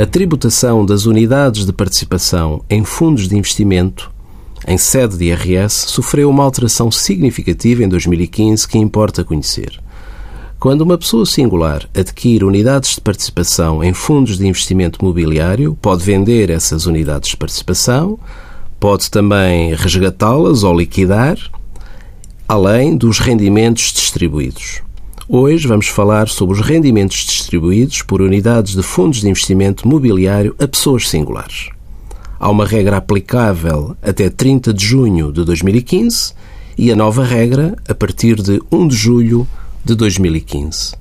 A tributação das unidades de participação em fundos de investimento em sede de IRS sofreu uma alteração significativa em 2015 que importa conhecer. Quando uma pessoa singular adquire unidades de participação em fundos de investimento mobiliário, pode vender essas unidades de participação, pode também resgatá-las ou liquidar, além dos rendimentos distribuídos. Hoje vamos falar sobre os rendimentos distribuídos por unidades de fundos de investimento mobiliário a pessoas singulares. Há uma regra aplicável até 30 de junho de 2015 e a nova regra a partir de 1 de julho de 2015.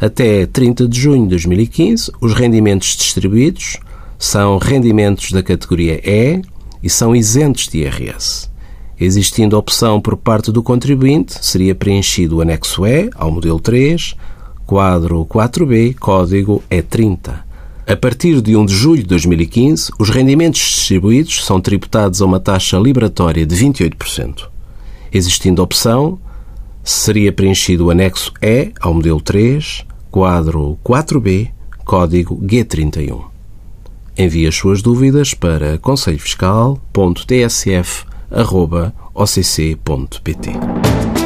Até 30 de junho de 2015, os rendimentos distribuídos são rendimentos da categoria E e são isentos de IRS. Existindo opção por parte do contribuinte, seria preenchido o anexo E ao modelo 3, quadro 4B, código E30. A partir de 1 de julho de 2015, os rendimentos distribuídos são tributados a uma taxa liberatória de 28%. Existindo opção, seria preenchido o anexo E ao modelo 3, quadro 4B, código G31. Envie as suas dúvidas para conselhofiscal.tsf.occ.pt.